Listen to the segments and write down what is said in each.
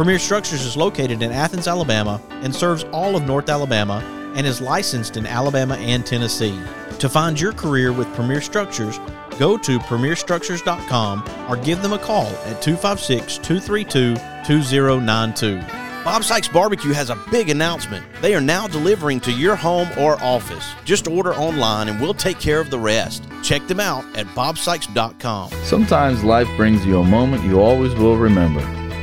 Premier Structures is located in Athens, Alabama, and serves all of North Alabama and is licensed in Alabama and Tennessee. To find your career with Premier Structures, go to premierstructures.com or give them a call at 256 232 2092. Bob Sykes Barbecue has a big announcement. They are now delivering to your home or office. Just order online and we'll take care of the rest. Check them out at bobsykes.com. Sometimes life brings you a moment you always will remember.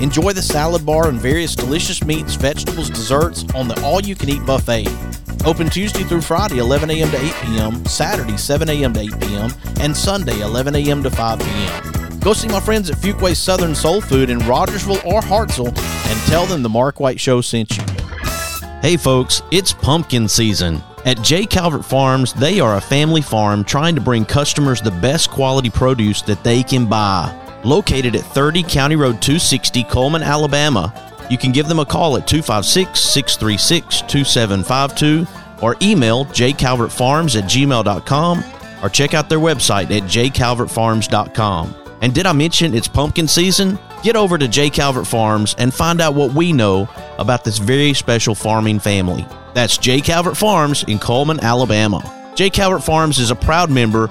Enjoy the salad bar and various delicious meats, vegetables, desserts on the all you can eat buffet. Open Tuesday through Friday, 11 a.m. to 8 p.m., Saturday, 7 a.m. to 8 p.m., and Sunday, 11 a.m. to 5 p.m. Go see my friends at Fuquay's Southern Soul Food in Rogersville or Hartselle and tell them the Mark White Show sent you. Hey folks, it's pumpkin season. At J. Calvert Farms, they are a family farm trying to bring customers the best quality produce that they can buy. Located at 30 County Road 260, Coleman, Alabama, you can give them a call at 256 636 2752 or email jcalvertfarms at gmail.com or check out their website at jcalvertfarms.com. And did I mention it's pumpkin season? Get over to J. Calvert Farms and find out what we know about this very special farming family. That's J. Calvert Farms in Coleman, Alabama. J. Calvert Farms is a proud member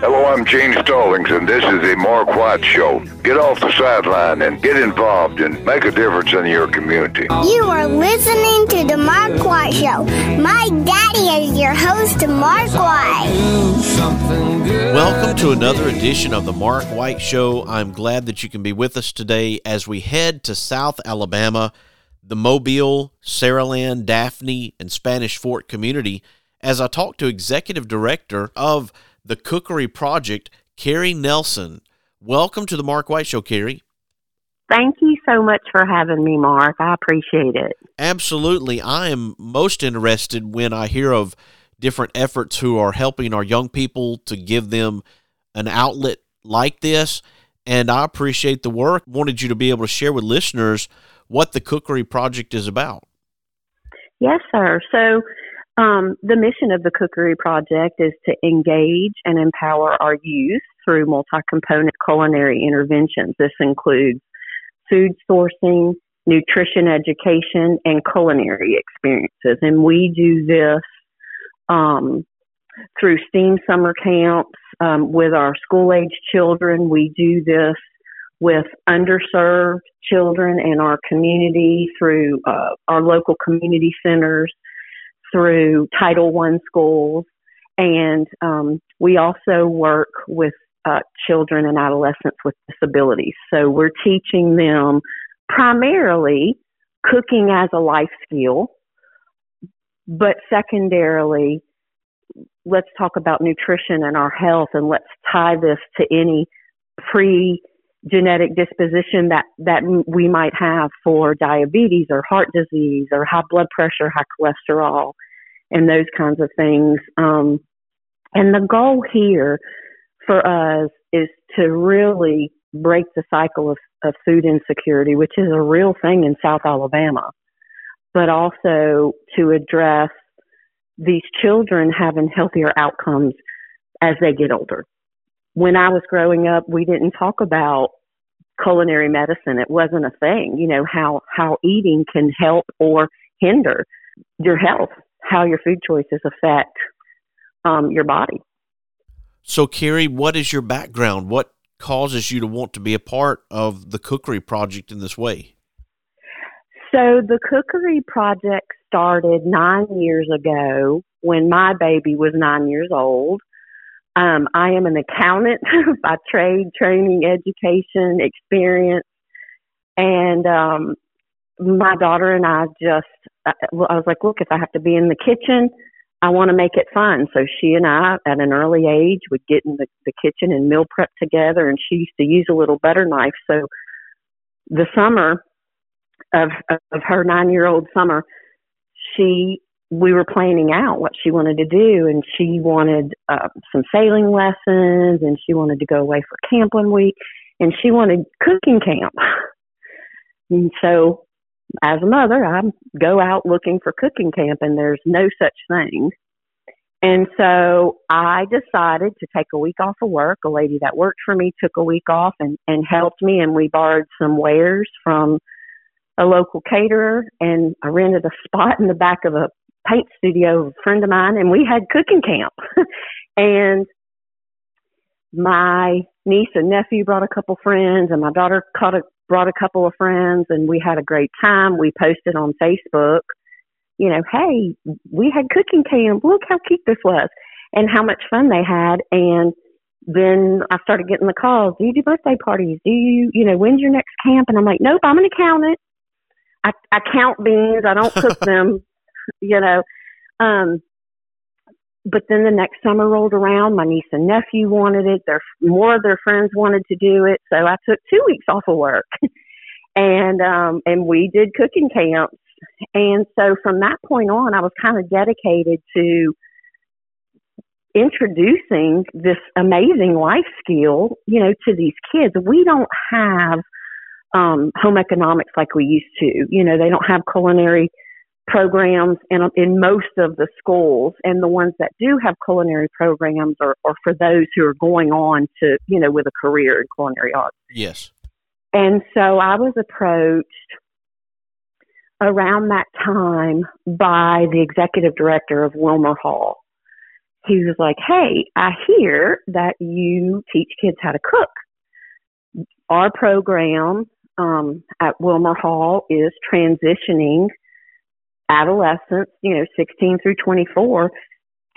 Hello, I'm Gene Stallings, and this is the Mark White Show. Get off the sideline and get involved and make a difference in your community. You are listening to the Mark White Show. My daddy is your host, Mark White. Welcome to another edition of the Mark White Show. I'm glad that you can be with us today as we head to South Alabama, the Mobile, Saraland, Daphne, and Spanish Fort community as I talk to Executive Director of the Cookery Project, Karrie Nelson. Welcome to the Mark White Show, Karrie. Thank you so much for having me, Mark. I appreciate it. Absolutely. I am most interested when I hear of different efforts who are helping our young people to give them an outlet like this. And I appreciate the work. Wanted you to be able to share with listeners what the Cookery Project is about. Yes, sir. So, um, the mission of the Cookery Project is to engage and empower our youth through multi component culinary interventions. This includes food sourcing, nutrition education, and culinary experiences. And we do this um, through STEAM summer camps um, with our school age children. We do this with underserved children in our community through uh, our local community centers through Title I schools, and um, we also work with uh, children and adolescents with disabilities. So we're teaching them primarily cooking as a life skill, but secondarily, let's talk about nutrition and our health, and let's tie this to any pre genetic disposition that that we might have for diabetes or heart disease or high blood pressure, high cholesterol, and those kinds of things. Um, and the goal here for us is to really break the cycle of, of food insecurity, which is a real thing in South Alabama, but also to address these children having healthier outcomes as they get older when I was growing up, we didn't talk about culinary medicine. It wasn't a thing, you know, how, how eating can help or hinder your health, how your food choices affect um, your body. So, Karrie, what is your background? What causes you to want to be a part of the Cookery Project in this way? So, the Cookery Project started nine years ago when my baby was nine years old. Um, I am an accountant by trade, training, education, experience, and um, my daughter and I just, I, I was like, look, if I have to be in the kitchen, I want to make it fun. So she and I, at an early age, would get in the, the kitchen and meal prep together, and she used to use a little butter knife. So the summer of of her nine year old summer, she we were planning out what she wanted to do, and she wanted uh, some sailing lessons, and she wanted to go away for camp one week, and she wanted cooking camp. and so, as a mother, I go out looking for cooking camp, and there's no such thing. And so I decided to take a week off of work. A lady that worked for me took a week off and, and helped me, and we borrowed some wares from a local caterer and I rented a spot in the back of a paint studio a friend of mine, and we had cooking camp. and my niece and nephew brought a couple friends, and my daughter caught a, brought a couple of friends, and we had a great time. We posted on Facebook, you know, hey, we had cooking camp. Look how cute this was, and how much fun they had. And then I started getting the calls. Do you do birthday parties? Do you, you know, when's your next camp? And I'm like, nope, I'm an accountant. I, I count beans. I don't cook them. You know. Um, but then the next summer rolled around. My niece and nephew wanted it. Their more of their friends wanted to do it, so I took two weeks off of work, and um, and we did cooking camps. And so from that point on, I was kind of dedicated to introducing this amazing life skill, you know, to these kids. We don't have um, home economics like we used to. You know, they don't have culinary programs in, in most of the schools, and the ones that do have culinary programs are, are for those who are going on to, you know, with a career in culinary arts. Yes. And so I was approached around that time by the executive director of Wilmer Hall. He was like, Hey, I hear that you teach kids how to cook. Our program um, at Wilmer Hall is transitioning adolescents, you know, 16 through 24,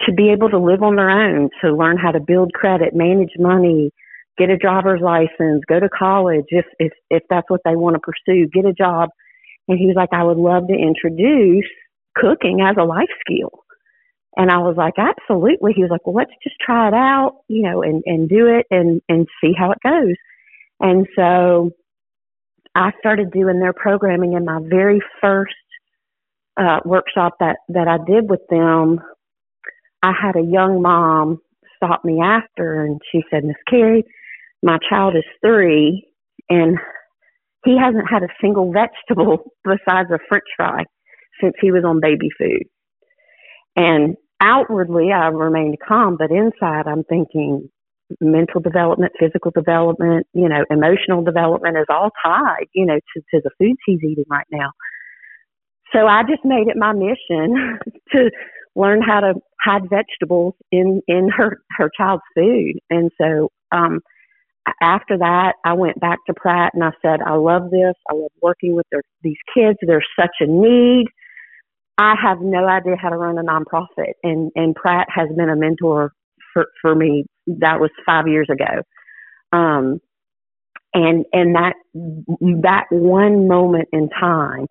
to be able to live on their own, to learn how to build credit, manage money, get a driver's license, go to college if if if that's what they want to pursue, get a job. And he was like, I would love to introduce cooking as a life skill. And I was like, absolutely. He was like, well, let's just try it out, you know, and, and do it and, and see how it goes. And so I started doing their programming in my very first uh, workshop that, that I did with them. I had a young mom stop me after and she said, Miss Karrie, my child is three and he hasn't had a single vegetable besides a french fry since he was on baby food. And outwardly, I remained calm, but inside, I'm thinking mental development, physical development, you know, emotional development is all tied, you know, to, to the foods he's eating right now. So I just made it my mission to learn how to hide vegetables in in her her child's food. And so um after that, I went back to Pratt and I said, I love this. I love working with their, these kids. There's such a need. I have no idea how to run a nonprofit, and and Pratt has been a mentor for for me. That was five years ago, um, and and that that one moment in time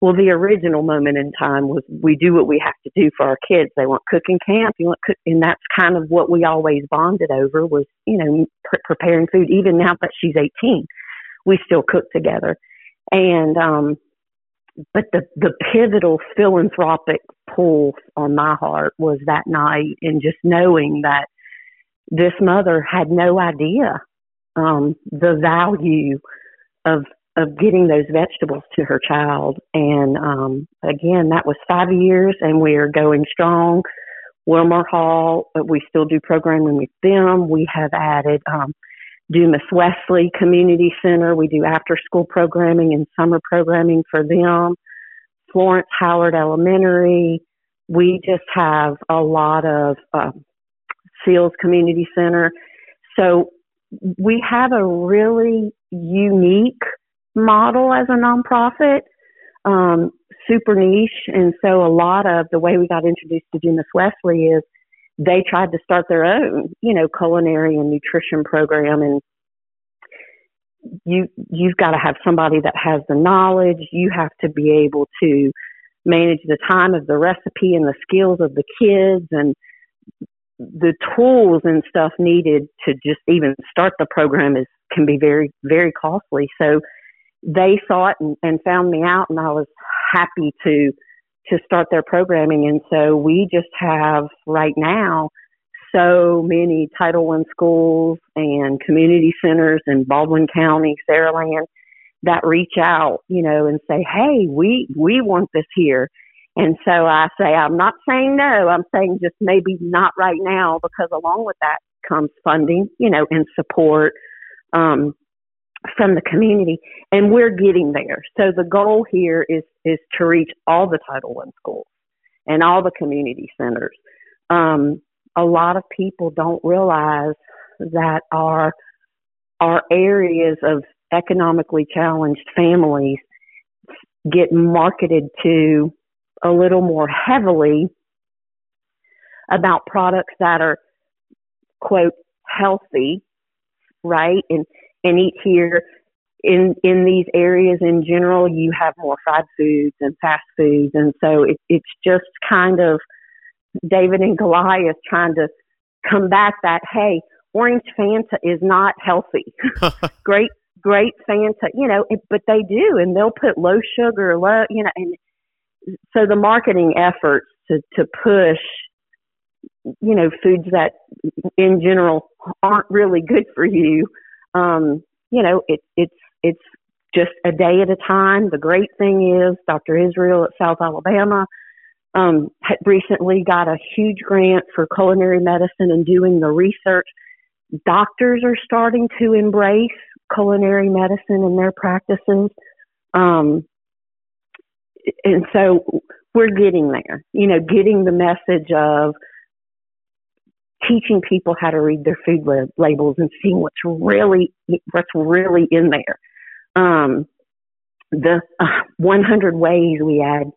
well, the original moment in time was we do what we have to do for our kids. They want cooking camp, you want cook, and that's kind of what we always bonded over was, you know, pre- preparing food. Even now that she's 18, we still cook together. And, um, but the, the pivotal philanthropic pull on my heart was that night and just knowing that this mother had no idea, um, the value of of getting those vegetables to her child. And um, again, that was five years, and we are going strong. Wilmer Hall, we still do programming with them. We have added um, Dumas Wesley Community Center. We do after school programming and summer programming for them. Florence Howard Elementary. We just have a lot of uh, Seals Community Center. So we have a really unique model as a nonprofit, um, super niche. And so a lot of the way we got introduced to Dumas Wesley is they tried to start their own, you know, culinary and nutrition program and you you've got to have somebody that has the knowledge. You have to be able to manage the time of the recipe and the skills of the kids and the tools and stuff needed to just even start the program is can be very very costly. So they saw it and, and found me out, and I was happy to to start their programming. And so we just have right now so many Title One schools and community centers in Baldwin County, Saraland, that reach out, you know, and say, "Hey, we we want this here." And so I say, I'm not saying no. I'm saying just maybe not right now because along with that comes funding, you know, and support. Um, from the community, and we're getting there. So the goal here is is to reach all the Title One schools and all the community centers. Um, a lot of people don't realize that our our areas of economically challenged families get marketed to a little more heavily about products that are quote healthy right and and eat here. In in these areas in general, you have more fried foods and fast foods, and so it, it's just kind of David and Goliath trying to combat that. Hey, orange Fanta is not healthy. great, great Fanta, you know, it, but they do, and they'll put low sugar, low, you know, and so the marketing efforts to to push you know foods that in general aren't really good for you um, you know, it, it's it's just a day at a time. The great thing is Dr. Israel at South Alabama um, recently got a huge grant for culinary medicine and doing the research. Doctors are starting to embrace culinary medicine in their practices. Um, and so we're getting there. You know, getting the message of teaching people how to read their food lab- labels and seeing what's really what's really in there. Um, the uh, 100 ways we add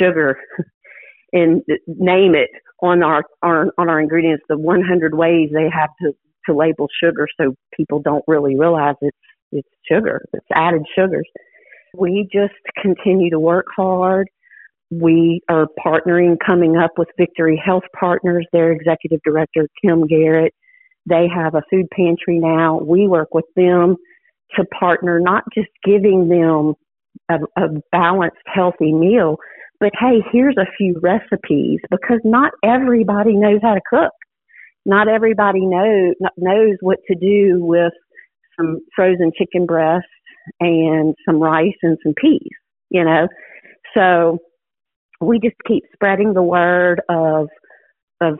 sugar and name it on our, our on our ingredients. The 100 ways they have to to label sugar, so people don't really realize it's it's sugar. It's added sugars. We just continue to work hard. We are partnering, coming up with Victory Health Partners, their executive director, Kim Garrett. They have a food pantry now. We work with them to partner, not just giving them a, a balanced, healthy meal, but hey, here's a few recipes because not everybody knows how to cook. Not everybody knows knows what to do with some frozen chicken breast and some rice and some peas, you know. So we just keep spreading the word of of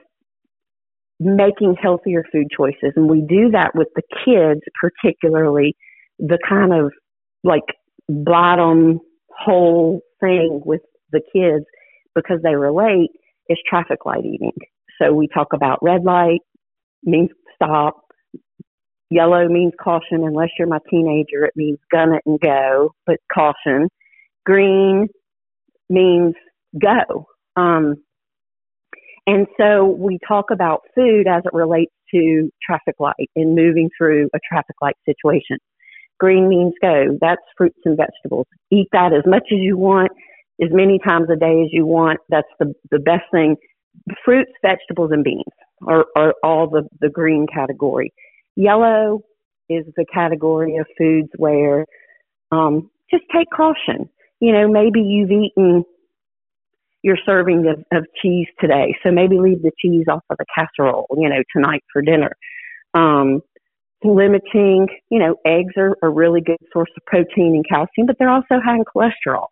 making healthier food choices and we do that with the kids particularly the kind of like bottom whole thing with the kids because they relate is traffic light eating so we talk about red light means stop Yellow means caution unless you're my teenager. It means gun it and go, but caution. Green means go. Um, and so we talk about food as it relates to traffic light and moving through a traffic light situation. Green means go. That's fruits and vegetables. Eat that as much as you want, as many times a day as you want. That's the, the best thing. Fruits, vegetables, and beans are, are all the, the green category. Yellow is the category of foods where um, just take caution. You know, maybe you've eaten your serving of, of cheese today, so maybe leave the cheese off of the casserole, you know, tonight for dinner. Um, limiting, you know, eggs are a really good source of protein and calcium, but they're also high in cholesterol.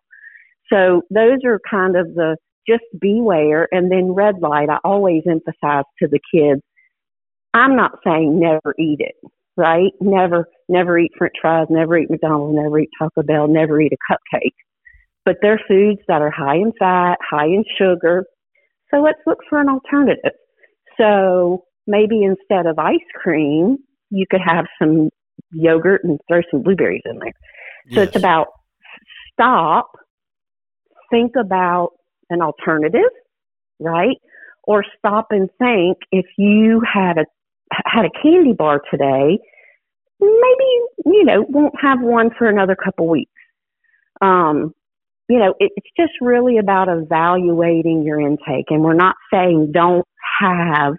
So those are kind of the just beware. And then red light, I always emphasize to the kids I'm not saying never eat it, right? Never, never eat French fries, never eat McDonald's, never eat Taco Bell, never eat a cupcake. But they're foods that are high in fat, high in sugar. So let's look for an alternative. So maybe instead of ice cream, you could have some yogurt and throw some blueberries in there. So yes. it's about stop, think about an alternative, right? Or stop and think if you had a had a candy bar today, maybe, you know, won't have one for another couple weeks. Um, you know, it, it's just really about evaluating your intake. And we're not saying don't have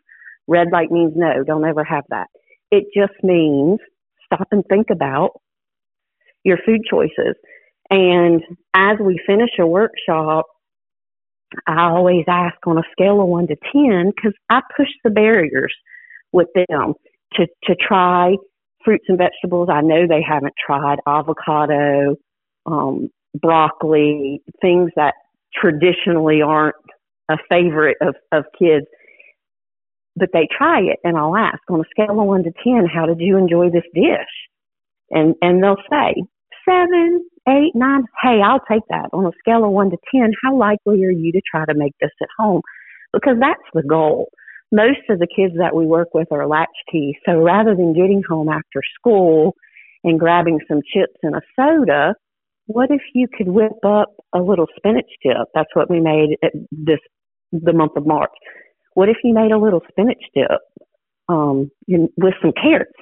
red light means no, don't ever have that. It just means stop and think about your food choices. And as we finish a workshop, I always ask on a scale of one to 10 because I push the barriers with them to, to try fruits and vegetables I know they haven't tried, avocado, um, broccoli, things that traditionally aren't a favorite of, of kids. But they try it and I'll ask on a scale of one to ten, how did you enjoy this dish? And and they'll say seven, eight, nine. Hey, I'll take that. On a scale of one to ten, how likely are you to try to make this at home? Because that's the goal most of the kids that we work with are latchkey. So rather than getting home after school and grabbing some chips and a soda, what if you could whip up a little spinach dip? That's what we made this the month of March. What if you made a little spinach dip um, with some carrots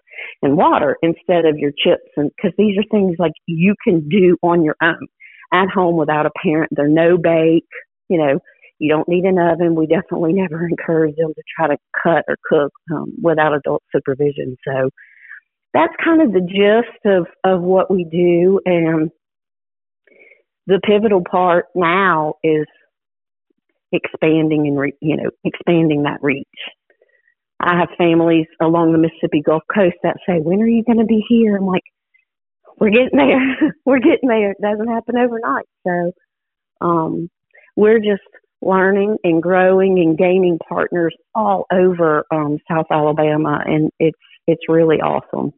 and water instead of your chips? And because these are things like you can do on your own at home without a parent. They're no bake. You know, you don't need an oven. We definitely never encourage them to try to cut or cook um, without adult supervision. So that's kind of the gist of, of what we do. And the pivotal part now is expanding and, re- you know, expanding that reach. I have families along the Mississippi Gulf Coast that say, when are you going to be here? I'm like, we're getting there. we're getting there. It doesn't happen overnight. So, um, we're just learning and growing and gaining partners all over um, South Alabama, and it's it's really awesome.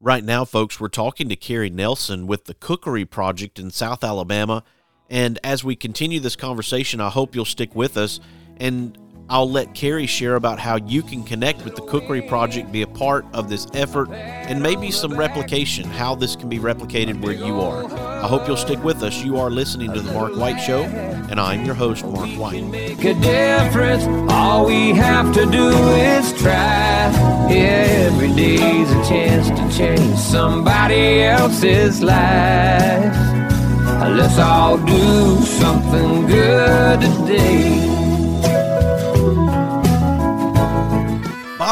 Right now, folks, we're talking to Karrie Nelson with the Cookery Project in South Alabama, And as we continue this conversation, I hope you'll stick with us. And I'll let Karrie share about how you can connect with the Cookery Project, be a part of this effort, and maybe some replication, how this can be replicated where you are. I hope you'll stick with us. You are listening to The Mark White Show, and I'm your host, Mark White. Make a difference. All we have to do is try. Every day's a chance to change somebody else's life. Let's all do something good today.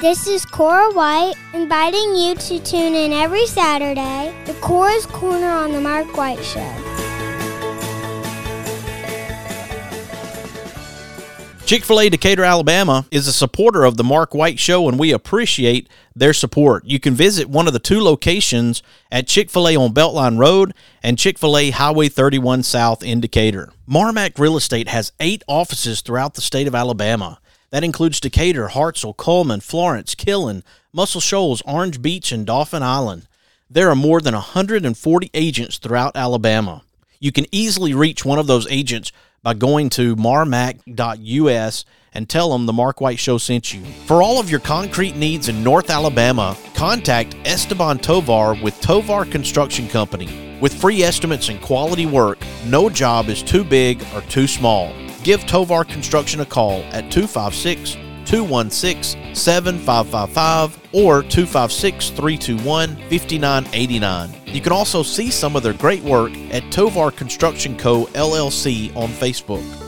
This is Cora White inviting you to tune in every Saturday to Cora's Corner on the Mark White Show. Chick fil A Decatur, Alabama is a supporter of the Mark White Show, and we appreciate their support. You can visit one of the two locations at Chick fil A on Beltline Road and Chick fil A Highway 31 South in Decatur. Marmac Real Estate has eight offices throughout the state of Alabama. That includes Decatur, Hartselle, Coleman, Florence, Killen, Muscle Shoals, Orange Beach, and Dauphin Island. There are more than 140 agents throughout Alabama. You can easily reach one of those agents by going to marmac.us and tell them the Mark White Show sent you. For all of your concrete needs in North Alabama, contact Esteban Tovar with Tovar Construction Company. With free estimates and quality work, no job is too big or too small. Give Tovar Construction a call at 256 216 7555 or 256 321 5989. You can also see some of their great work at Tovar Construction Co. LLC on Facebook.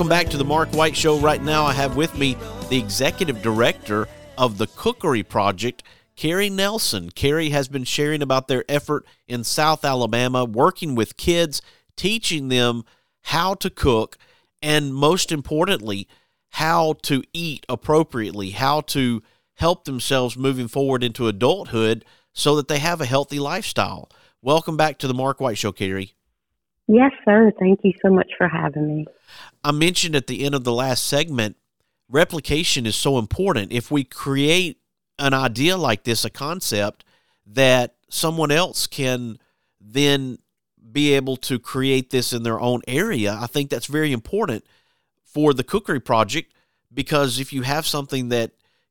Welcome back to the Mark White Show. Right now, I have with me the executive director of the Cookery Project, Karrie Nelson. Karrie has been sharing about their effort in South Alabama, working with kids, teaching them how to cook, and most importantly, how to eat appropriately, how to help themselves moving forward into adulthood so that they have a healthy lifestyle. Welcome back to the Mark White Show, Karrie. Yes, sir. Thank you so much for having me. I mentioned at the end of the last segment, replication is so important. If we create an idea like this, a concept that someone else can then be able to create this in their own area, I think that's very important for the cookery project because if you have something that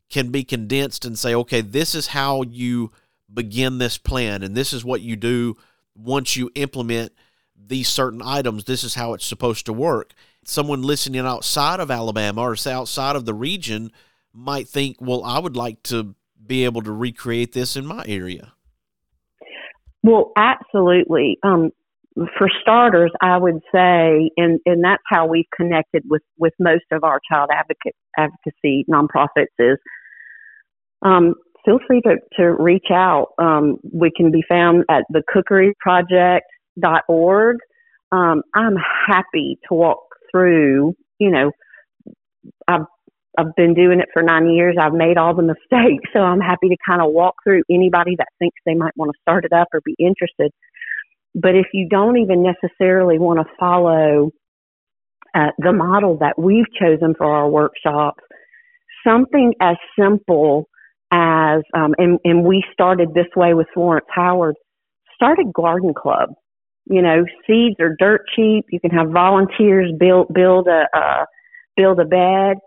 can be condensed and say, okay, this is how you begin this plan and this is what you do once you implement these certain items, this is how it's supposed to work. Someone listening outside of Alabama or outside of the region might think, well, I would like to be able to recreate this in my area. Well, absolutely. Um, for starters, I would say, and, and that's how we've connected with, with most of our child advocate, advocacy nonprofits is um, feel free to, to reach out. Um, we can be found at the cookeryproject.org. Um, I'm happy to walk through, you know, I've, I've been doing it for nine years. I've made all the mistakes. So I'm happy to kind of walk through anybody that thinks they might want to start it up or be interested. But if you don't even necessarily want to follow uh, the model that we've chosen for our workshops, something as simple as, um, and, and we started this way with Florence Howard, started garden club. You know, seeds are dirt cheap. You can have volunteers build build a uh, build a bed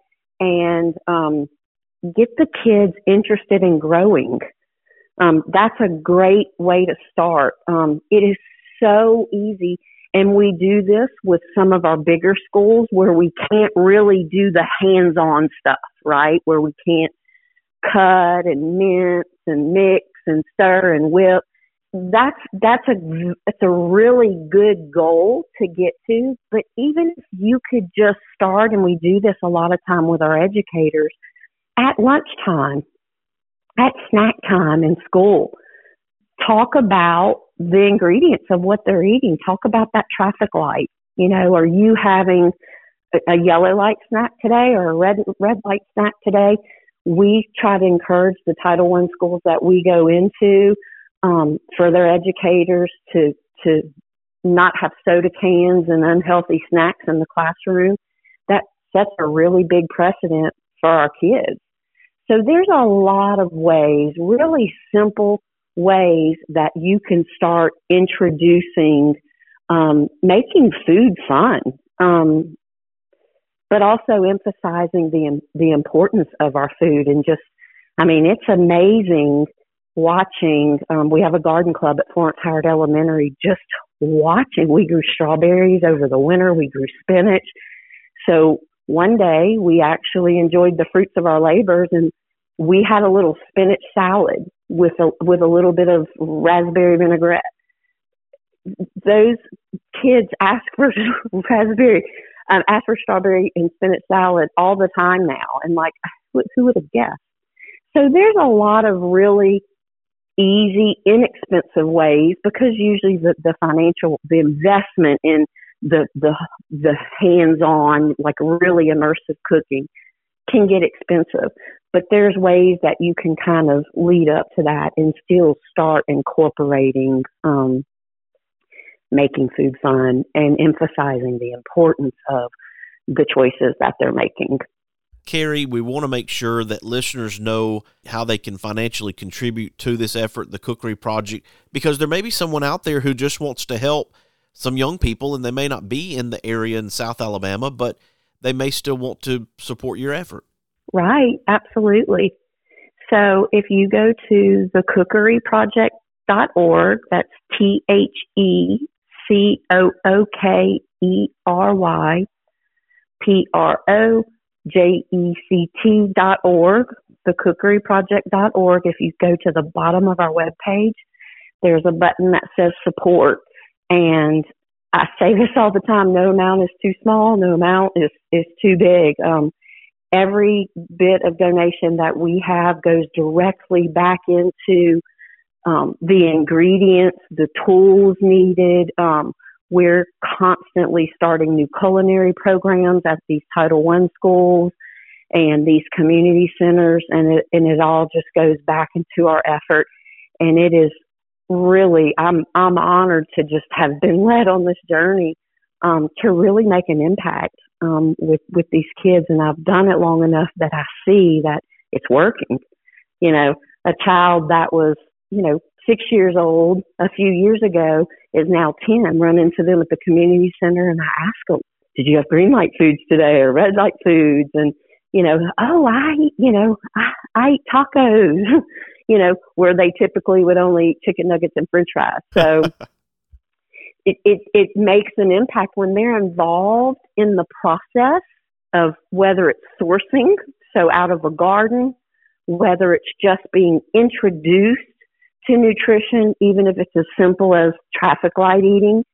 and um, get the kids interested in growing. Um, that's a great way to start. Um, it is so easy. And we do this with some of our bigger schools where we can't really do the hands on stuff, right? Where we can't cut and mince and mix and stir and whip. That's that's a it's a really good goal to get to. But even if you could just start, and we do this a lot of time with our educators, at lunchtime, at snack time in school, talk about the ingredients of what they're eating. Talk about that traffic light. You know, are you having a, a yellow light snack today or a red red light snack today? We try to encourage the Title One schools that we go into um, for their educators to to not have soda cans and unhealthy snacks in the classroom. That sets a really big precedent for our kids. So there's a lot of ways, really simple ways that you can start introducing um, making food fun, um, but also emphasizing the the importance of our food and just, I mean, it's amazing watching. Um, we have a garden club at Florence Howard Elementary. Just watching, we grew strawberries over the winter. We grew spinach. So one day we actually enjoyed the fruits of our labors and we had a little spinach salad with a with a little bit of raspberry vinaigrette. Those kids ask for raspberry, um, ask for strawberry and spinach salad all the time now, and like who, who would have guessed? So there's a lot of really easy, inexpensive ways because usually the, the financial the investment in the the the hands-on like really immersive cooking can get expensive but there's ways that you can kind of lead up to that and still start incorporating um, making food fun and emphasizing the importance of the choices that they're making. Karrie, we want to make sure that listeners know how they can financially contribute to this effort, the Cookery Project, because there may be someone out there who just wants to help some young people and they may not be in the area in South Alabama, but they may still want to support your effort. Right, absolutely. So if you go to the cookeryproject.org, that's T H E C O O K E R Y P R O J E C T dot org, the cookeryproject.org. If you go to the bottom of our web page, there's a button that says support. And I say this all the time no amount is too small, no amount is, is too big. Um, every bit of donation that we have goes directly back into um, the ingredients, the tools needed. Um, we're constantly starting new culinary programs at these Title One schools and these community centers, and it, and it all just goes back into our effort. And it is really, I'm I'm honored to just have been led on this journey um, to really make an impact um, with with these kids, and I've done it long enough that I see that it's working. You know, a child that was you know six years old a few years ago is now ten. Run into them at the community center, and I ask them, "Did you have green light foods today or red light foods?" And you know, oh, I you know I, I eat tacos. you know, where they typically would only eat chicken nuggets and French fries. So. it, it, it makes an impact when they're involved in the process of whether it's sourcing, so out of a garden, whether it's just being introduced to nutrition, even if it's as simple as traffic light eating,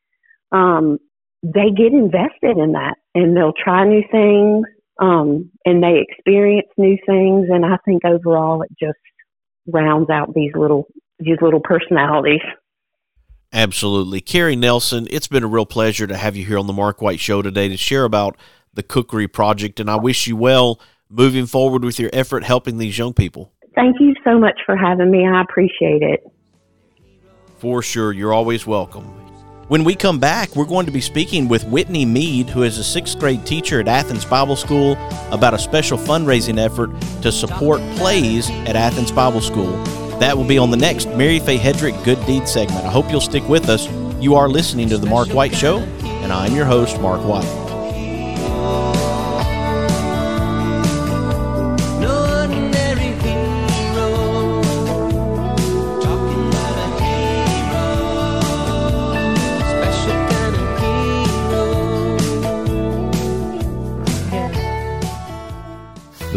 um, they get invested in that and they'll try new things um, and they experience new things. And I think overall it just rounds out these little these little personalities. Absolutely. Karrie Nelson, it's been a real pleasure to have you here on the Mark White Show today to share about the Cookery Project. And I wish you well moving forward with your effort helping these young people. Thank you so much for having me. I appreciate it. For sure. You're always welcome. When we come back, we're going to be speaking with Whitney Mead, who is a sixth grade teacher at Athens Bible School, about a special fundraising effort to support plays at Athens Bible School. That will be on the next Mary Faye Hedrick Good Deed segment. I hope you'll stick with us. You are listening to The Mark White Show, and I'm your host, Mark White.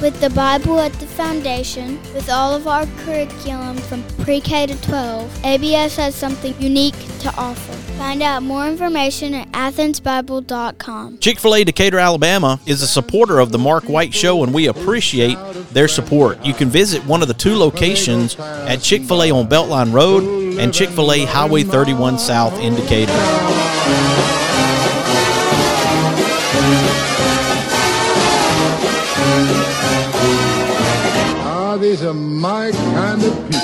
With the Bible at the foundation, with all of our curriculum from pre K to 12, ABS has something unique to offer. Find out more information at athensbible.com. Chick fil A Decatur, Alabama is a supporter of the Mark White Show, and we appreciate their support. You can visit one of the two locations at Chick fil A on Beltline Road and Chick fil A Highway 31 South in Decatur. These are my kind of people.